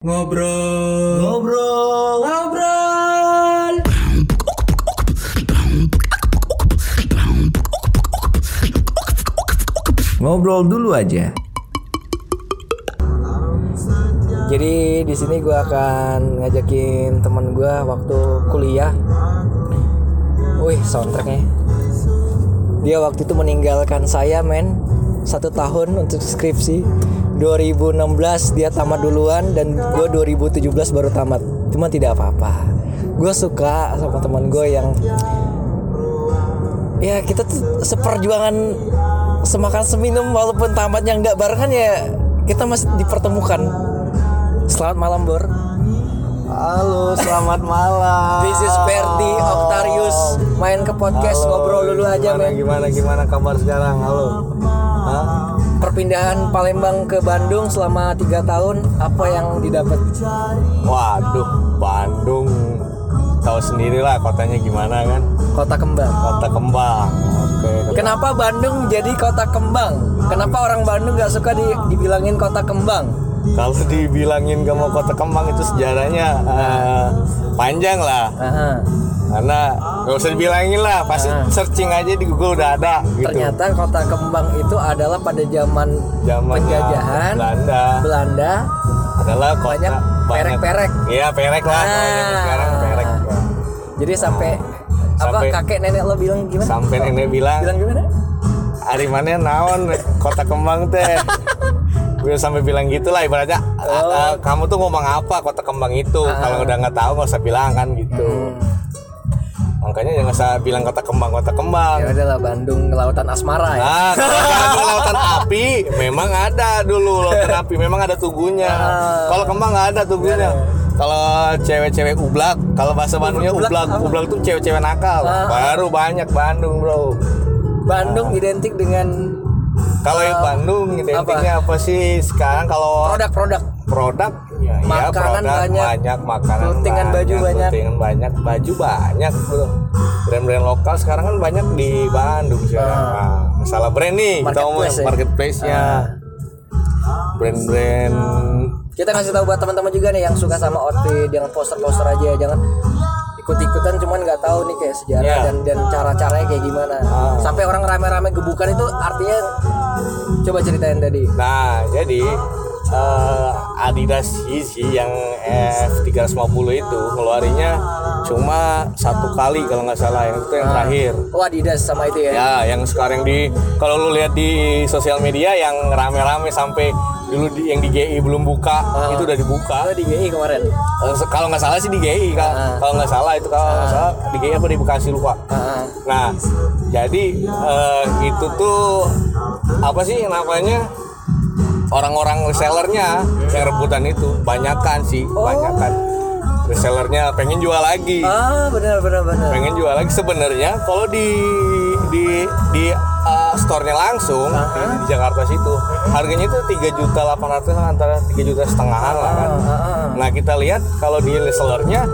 Ngobrol. Ngobrol. Ngobrol. Ngobrol dulu aja. Jadi di sini gue akan ngajakin teman gue waktu kuliah. Wih soundtracknya. Dia waktu itu meninggalkan saya men satu tahun untuk skripsi. 2016 dia tamat duluan dan gue 2017 baru tamat. Cuma tidak apa-apa. Gue suka sama teman gue yang ya kita tuh seperjuangan semakan seminum walaupun tamatnya nggak barengan ya kita masih dipertemukan. Selamat malam Bor. Halo, selamat malam. This is Ferdi Octarius main ke podcast Halo, ngobrol dulu aja gimana, men. Gimana gimana kabar sekarang? Halo. Perpindahan Palembang ke Bandung selama tiga tahun apa yang didapat? Waduh, Bandung. Tahu sendirilah kotanya gimana kan? Kota Kembang. Kota kembang. Oke. Kenapa Bandung jadi kota kembang? Kenapa orang Bandung nggak suka di, dibilangin kota kembang? Kalau dibilangin gak mau kota kembang itu sejarahnya eh, panjang lah. Aha. Karena gak usah dibilangin lah, pasti Ah. searching aja di Google udah ada gitu. Ternyata kota kembang itu adalah pada zaman penjajahan Belanda Belanda adalah kota banyak perek-perek. Iya, perek lah. kalau zaman Ah. Sekarang perek. Jadi sampai, apa Sampai- kakek nenek lo bilang gimana? Sampai nenek bilang, bilang gimana? hari mana naon kota kembang teh. Gue sampai bilang gitulah ibaratnya "Ah, ah, kamu tuh ngomong apa kota kembang itu Ah. kalau udah nggak tahu nggak usah bilang kan gitu Hmm. Makanya jangan usah bilang kota kembang kota kembang Ya udahlah Bandung lautan asmara ya. Nah, Bandung lautan api memang ada dulu lautan api, memang ada tugunya. Ah. Kalau kembang nggak ada tugunya. Kalau cewek-cewek ublak, kalau bahasa Bandungnya Ublak ublak, apa? tuh cewek-cewek nakal. Ah. Baru banyak Bandung, Bro. Bandung identik dengan Kalau yang Bandung identiknya apa? sih sekarang kalau produk-produk produk ya, ya Makanan produk banyak. banyak makanan Clothingan baju banyak. clothingan banyak baju banyak bro brand-brand lokal sekarang kan banyak di Bandung sekarang Nah, masalah brand nih kita ngomong Marketplace ya? marketplace-nya brand-brand kita kasih tahu buat teman-teman juga nih yang suka sama outfit yang poster-poster aja jangan ikut-ikutan cuman nggak tahu nih kayak sejarah Iya. dan dan cara-caranya kayak gimana Ah. sampai orang rame-rame gebukan itu artinya coba ceritain tadi nah jadi eh, Adidas Yeezy yang F350 itu ngeluarinnya cuma satu kali kalau nggak salah yang itu yang terakhir oh Adidas sama itu ya, Ya, yang sekarang di kalau lu lihat di sosial media yang rame-rame sampai dulu di, yang di GI belum buka, itu udah dibuka. Oh, di GI kemarin Eh, Kalau nggak salah sih di GI, Kak. Ah. Kalau nggak salah itu kalau nggak salah di GI apa di Bekasi lupa. Ah, Nah, jadi eh, itu tuh apa sih namanya? Orang-orang resellernya yang rebutan itu. Banyakan sih, banyakan. Resellernya pengen jual lagi. Ah benar benar benar. Pengen jual lagi. Sebenarnya kalau di di di uh, store-nya langsung di, di Jakarta situ harganya itu tiga juta delapan ratus antara tiga juta setengahan lah kan. Ah, ah. nah kita lihat kalau di resellernya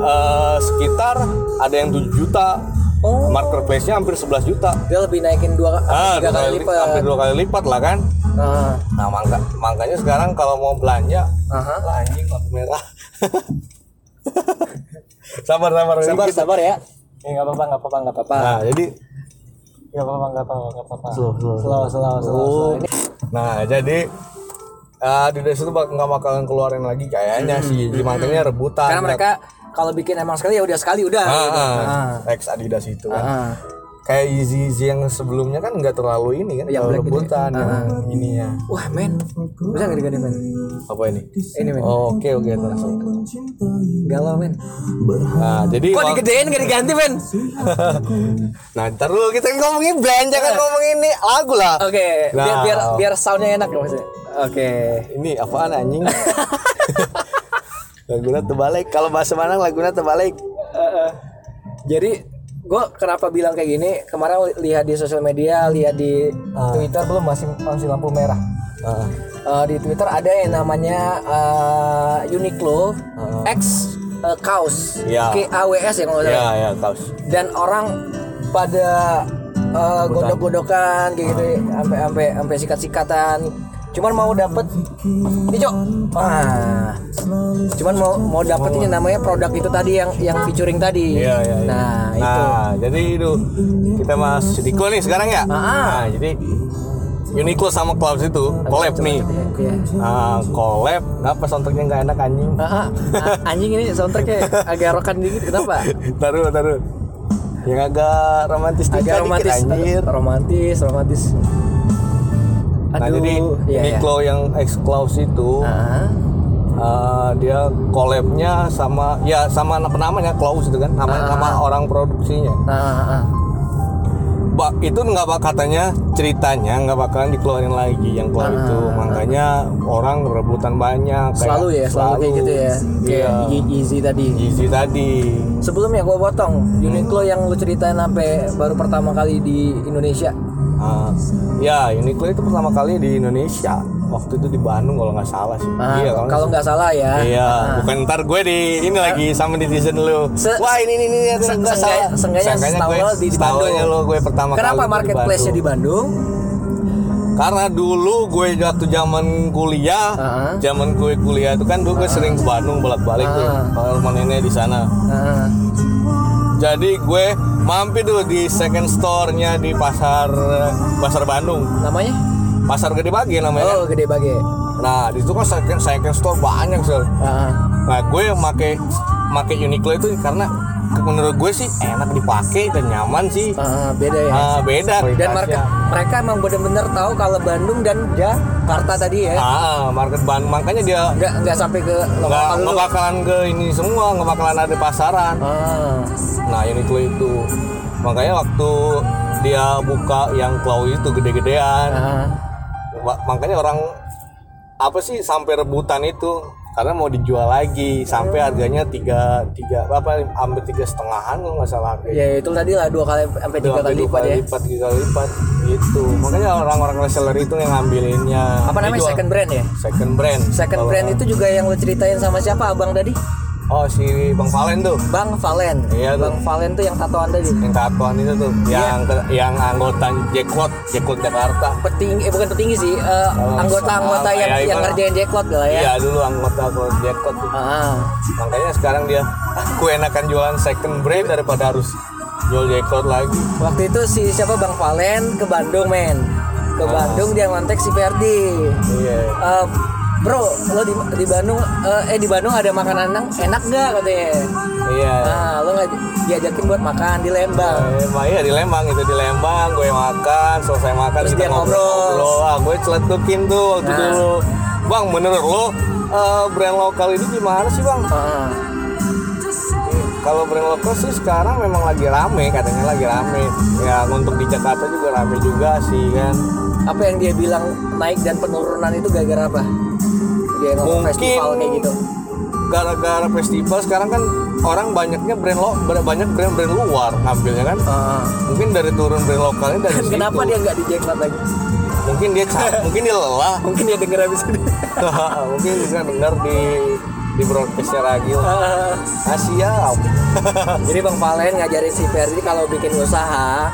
uh, sekitar ada yang 7 juta Oh. marketplace-nya hampir 11 juta dia lebih naikin dua ah tiga kali kali, lipat hampir dua kali lipat lah kan Ah, nah mangka, makanya sekarang kalau mau belanja aha. lah anjing lampu merah sabar sabar sabar Kita- sabar ya Eh, nggak apa-apa, nggak apa-apa, nggak apa-apa. Nah, jadi nggak apa-apa, nggak apa-apa, nggak apa-apa. Slow, slow, slow slow slow, slow. Ini Nah, jadi uh, di desa itu bak- nggak bakalan keluarin lagi kayaknya sih. Jadi makanya rebutan. karena mereka kalau bikin emang sekali ya udah sekali udah ah, gitu. ah, Ah. ex Adidas itu kan. Ah. Kayak Yeezy Yeezy yang sebelumnya kan nggak terlalu ini kan, Yang terlalu black gitu ya? rebutan yang ininya. Wah men, bisa nggak diganti men? Apa ini? Ini men, Oh, Oke oke langsung. galau men. Nah, jadi Kok digedein nggak diganti men? nah, ntar dulu kita ngomongin brand, jangan ngomongin ini lagu lah. Oke, biar Nah. biar biar soundnya enak ya maksudnya. Oke. Ini apaan anjing? Laguna terbalik. Kalau bahasa Manang Laguna terbalik. Eh, eh. Jadi gue kenapa bilang kayak gini? Kemarin li- lihat di sosial media, lihat di Twitter belum masih masih lampu merah. Ah. Eh, di Twitter ada yang namanya eh, Uniqlo X eh, Kaos, Ya. K A W S ya kalau nggak salah. Ya ya kaos. dan orang pada eh, godok-godokan kayak gitu sampai sampai sampai sikat-sikatan cuman mau dapet ini cok ah cuman mau mau dapet ini namanya produk itu tadi yang yang featuring tadi Iya, iya, iya. nah itu Nah, jadi itu kita mas Uniqlo nih sekarang ya. Ah, ah. Nah, jadi Uniqlo sama Klaus itu collab nih. Iya. Nah, collab, apa soundtracknya nggak enak anjing? Ah, ah. Anjing ini soundtracknya agak rokan dikit kenapa taruh, taruh. Yang agak romantis agak dikit, romantis anjir. romantis romantis Nah, jadi iya, iya. Uniqlo yang X Klaus itu Ah, uh, dia collabnya sama ya sama penamanya Klaus itu kan, nama Ah. nama orang produksinya. ah. Ba, itu nggak bak katanya ceritanya nggak bakalan dikeluarin lagi yang keluar Ah. itu makanya orang rebutan banyak kayak- selalu ya selalu kayak gitu ya kayak iya Ye- Yeezy tadi Yeezy tadi sebelumnya gue potong Uniqlo yang lu ceritain sampai baru pertama kali di Indonesia Ah, ya Uniqlo itu pertama kali di Indonesia waktu itu di Bandung kalau nggak salah sih Ah, iya kalau nggak salah ya iya Ah. bukan ntar gue di ini lagi sama netizen lu Se- wah ini ini ini se- nggak salah setahu gue di- di Bandung. lo gue pertama kenapa kali marketplace-nya di Bandung Karena dulu gue waktu zaman kuliah, Ah. zaman gue kuliah itu kan dulu gue sering ke Bandung bolak-balik tuh, Ah. kalau nenek di sana. Ah, Jadi gue mampir dulu di second store-nya di pasar pasar Bandung, namanya pasar Gede Bage namanya. oh gede bage Nah di situ kan second second store banyak sih. Ah, Nah gue make make Uniqlo itu karena menurut gue sih enak dipakai dan nyaman sih. ah, beda ya. Ah, beda. dan market mereka emang bener-bener tahu kalau Bandung dan Jakarta tadi ya. Ah, market Bandung makanya dia nggak nggak sampai ke nggak nggak bakalan ke ini semua nggak bakalan ada pasaran. Ah, nah Uniqlo itu makanya waktu dia buka yang claw itu gede-gedean. Ah. ma- makanya orang apa sih sampai rebutan itu karena mau dijual lagi sampai harganya tiga tiga apa hampir tiga setengahan kalau nggak salah harganya. Ya itu tadi lah dua kali sampai tiga kali lipat ya. Lipat tiga kali lipat itu makanya orang-orang reseller itu yang ngambilinnya. Apa namanya second brand ya? Second brand. Second brand itu juga yang lo ceritain sama siapa abang tadi oh si bang Valen tuh? Bang Valen. Iya, tuh. Bang Valen tuh yang tatoan tadi yang tatoan itu tuh. Iya. yang yang anggota Jackpot Jackpot Jakarta. Petinggi eh bukan petinggi sih eh, Oh, anggota-anggota sama, yang ya, yang ibarat- ngerjain jackpot lah ya. Iya dulu anggota anggota Jackpot tuh. Ah, makanya sekarang dia ah, gue enakan jualan second brand daripada harus jual Jackpot lagi. Waktu itu si siapa Bang Valen ke Bandung men. Ke Bandung dia ngontek si Ferdi. Iya. Eh, bro lo di, di Bandung eh, eh di Bandung ada makanan enak enak gak katanya iya nah lo nggak diajakin buat makan di Lembang Eh, iya di Lembang itu di Lembang gue makan selesai makan Terus kita dia ngobrol. ngobrol ah gue celetukin tuh waktu Nah. dulu bang menurut lo eh, brand lokal ini gimana sih bang Ah, Kalau brand lokal sih sekarang memang lagi rame, katanya lagi rame. Ya untuk di Jakarta juga rame juga sih kan. apa yang dia bilang naik dan penurunan itu gara-gara apa Mungkin- festival kayak gitu Gara-gara festival sekarang kan orang banyaknya brand lo banyak brand-brand luar ngambilnya kan. Ah. Mungkin dari turun brand lokalnya dari situ. kenapa dia nggak di jackpot lagi Mungkin dia capek, mungkin dia lelah. mungkin dia denger habis ini mungkin bisa dengar di di broadcastnya lagi. Ah. Ah siap. Jadi Bang Valen ngajarin si Ferdi kalau bikin usaha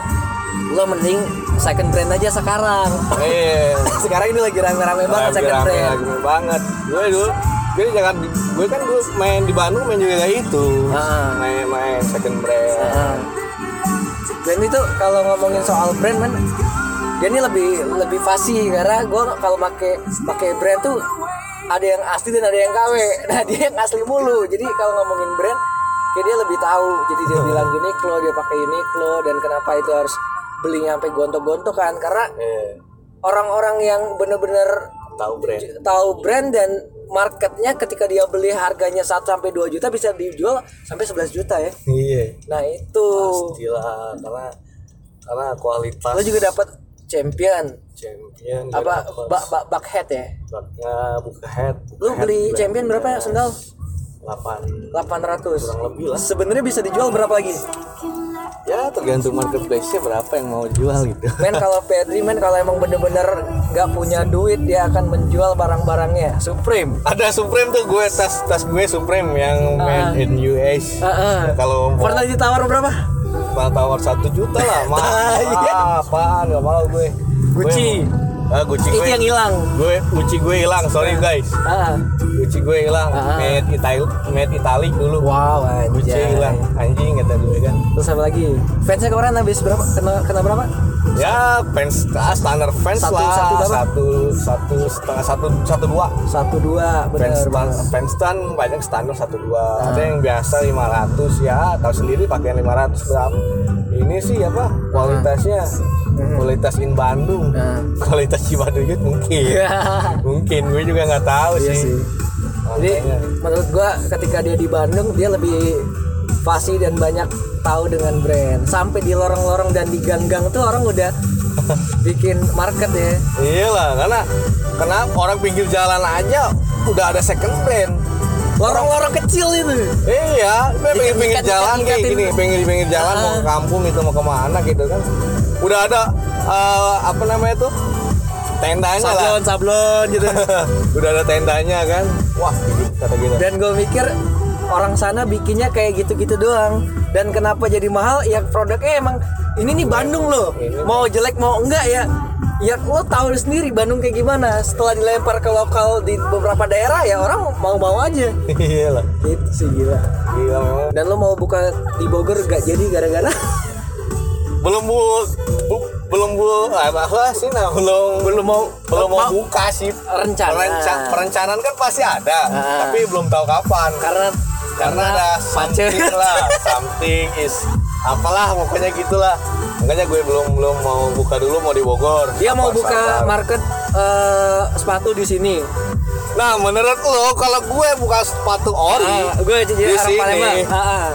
lo mending second brand aja sekarang. Eh, sekarang ini lagi rame-rame banget lagi second rame, brand. lagi rame banget. Gue dulu gue jangan gue kan gue main di Bandung main juga kayak itu. Ah. Main main second brand. Heeh. Dan itu kalau ngomongin soal brand man, dia ini lebih lebih fasih karena gue kalau pakai pakai brand tuh ada yang asli dan ada yang KW. Nah dia yang asli mulu. Jadi kalau ngomongin brand, kayak dia lebih tahu. Jadi dia bilang Uniqlo, dia pakai Uniqlo dan kenapa itu harus belinya sampai gontok-gontok kan? Karena Eh, orang-orang yang bener-bener tahu brand. tahu brand dan marketnya ketika dia beli harganya 1 sampai 2 juta bisa dijual sampai 11 juta ya. Iya. Nah, itu. Gila karena karena kualitas Lo juga dapat champion champion apa bak bak buckhead ya. baknya buka head Lu beli champion berapa ya sendal? 8 800. kurang lebih lah Sebenarnya bisa dijual berapa lagi? Ya tergantung marketplace nya berapa yang mau jual gitu Men kalau Pedri men kalau emang bener-bener nggak punya duit dia akan menjual barang-barangnya. Supreme. ada Supreme tuh gue tas tas gue Supreme yang made in US Heeh. kalau mau Pernah ditawar berapa? Mal tawar satu juta lah mah Tai. ah, apaan gak mau gue Gucci. Gue- Ah, Gucci itu gue yang hilang. gue Gucci gue hilang sorry guys. Ah. Gucci gue hilang Ah. made Itali made Itali dulu. Wow Gucci anjay. hilang anjing kata gue kan. Terus apa lagi? Fansnya kemarin habis berapa? Kena kena berapa? Ya fans ah, standar fans Satu- lah. satu berapa? satu satu setengah satu satu dua. Satu dua fans benar stan, fans stan banyak standar satu dua. Ah. ada yang biasa 500 ya. Tahu sendiri pakaian 500 berapa ini sih apa kualitasnya kualitas in Bandung Nah. kualitas Cibaduyut mungkin mungkin gue juga nggak tahu Iya sih, sih. Jadi menurut gua ketika dia di Bandung dia lebih fasih dan banyak tahu dengan brand. Sampai di lorong-lorong dan di gang-gang tuh orang udah bikin market ya. iyalah karena kenapa orang pinggir jalan aja udah ada second brand Lorong-lorong kecil itu. Iya, pengen pinggir jalan kayak gini, pengen di pinggir jalan mau ke Ah. kampung itu mau ke mana gitu kan. Udah ada eh, apa namanya tuh tendanya lah. Sablon, sablon gitu. Udah ada tendanya kan. Wah, gitu, kata gitu. Dan gue mikir orang sana bikinnya kayak gitu-gitu doang. Dan kenapa jadi mahal? Ya produknya emang ini nih Bandung loh. Ini Mau jelek mau enggak ya. Ya lo tahu sendiri Bandung kayak gimana. Setelah dilempar ke lokal di beberapa daerah ya orang mau-mau aja. Iya lah. Itu sih gila. Gila memang. Dan lo mau buka di Bogor gak jadi gara-gara Belum bu, bu- belum bu apa sih nah belum belum mau belum mau buka sih Rencana. Perenca- perencanaan kan pasti ada Ah. tapi belum tahu kapan karena karena ada something lah something is apalah pokoknya gitulah makanya gue belum belum mau buka dulu mau di Bogor Dia mau buka sabar. market eh, sepatu di sini. nah menurut lo kalau gue buka sepatu ori Ah, gue jadi di sini. Ah, ah.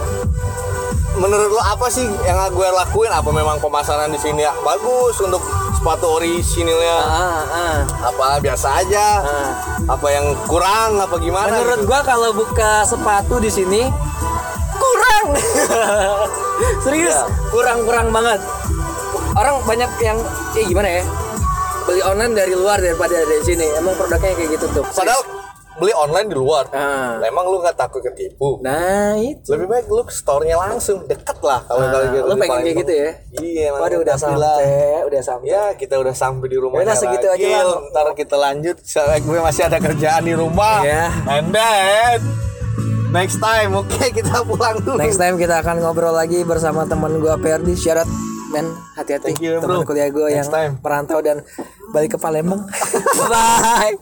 menurut lo apa sih yang gue lakuin apa memang pemasaran di sini ya bagus untuk sepatu orisinilnya Ah, ah. apa biasa aja Ah. apa yang kurang apa gimana Menurut gitu? gua kalau buka sepatu di sini kurang. Serius, Iya. kurang-kurang banget. Orang banyak yang eh gimana ya? Beli online dari luar daripada dari sini. Emang produknya kayak gitu tuh. padahal beli online di luar Ah. Lah, emang lu nggak takut ketipu Nah, itu. lebih baik lu ke store-nya langsung deket lah kalau Ah, kalau gitu lu pengen kayak gitu ya? iya emang Waduh udah sampai, udah sampai. ya kita udah sampai di rumah Yaudah, segitu aja lah. ntar kita lanjut soalnya gue masih ada kerjaan di rumah Iya. and then next time oke kita pulang dulu Next time kita akan ngobrol lagi bersama teman gua Perdi. Syarat men hati-hati teman kuliah gua yang time. perantau dan balik ke Palembang. Bye.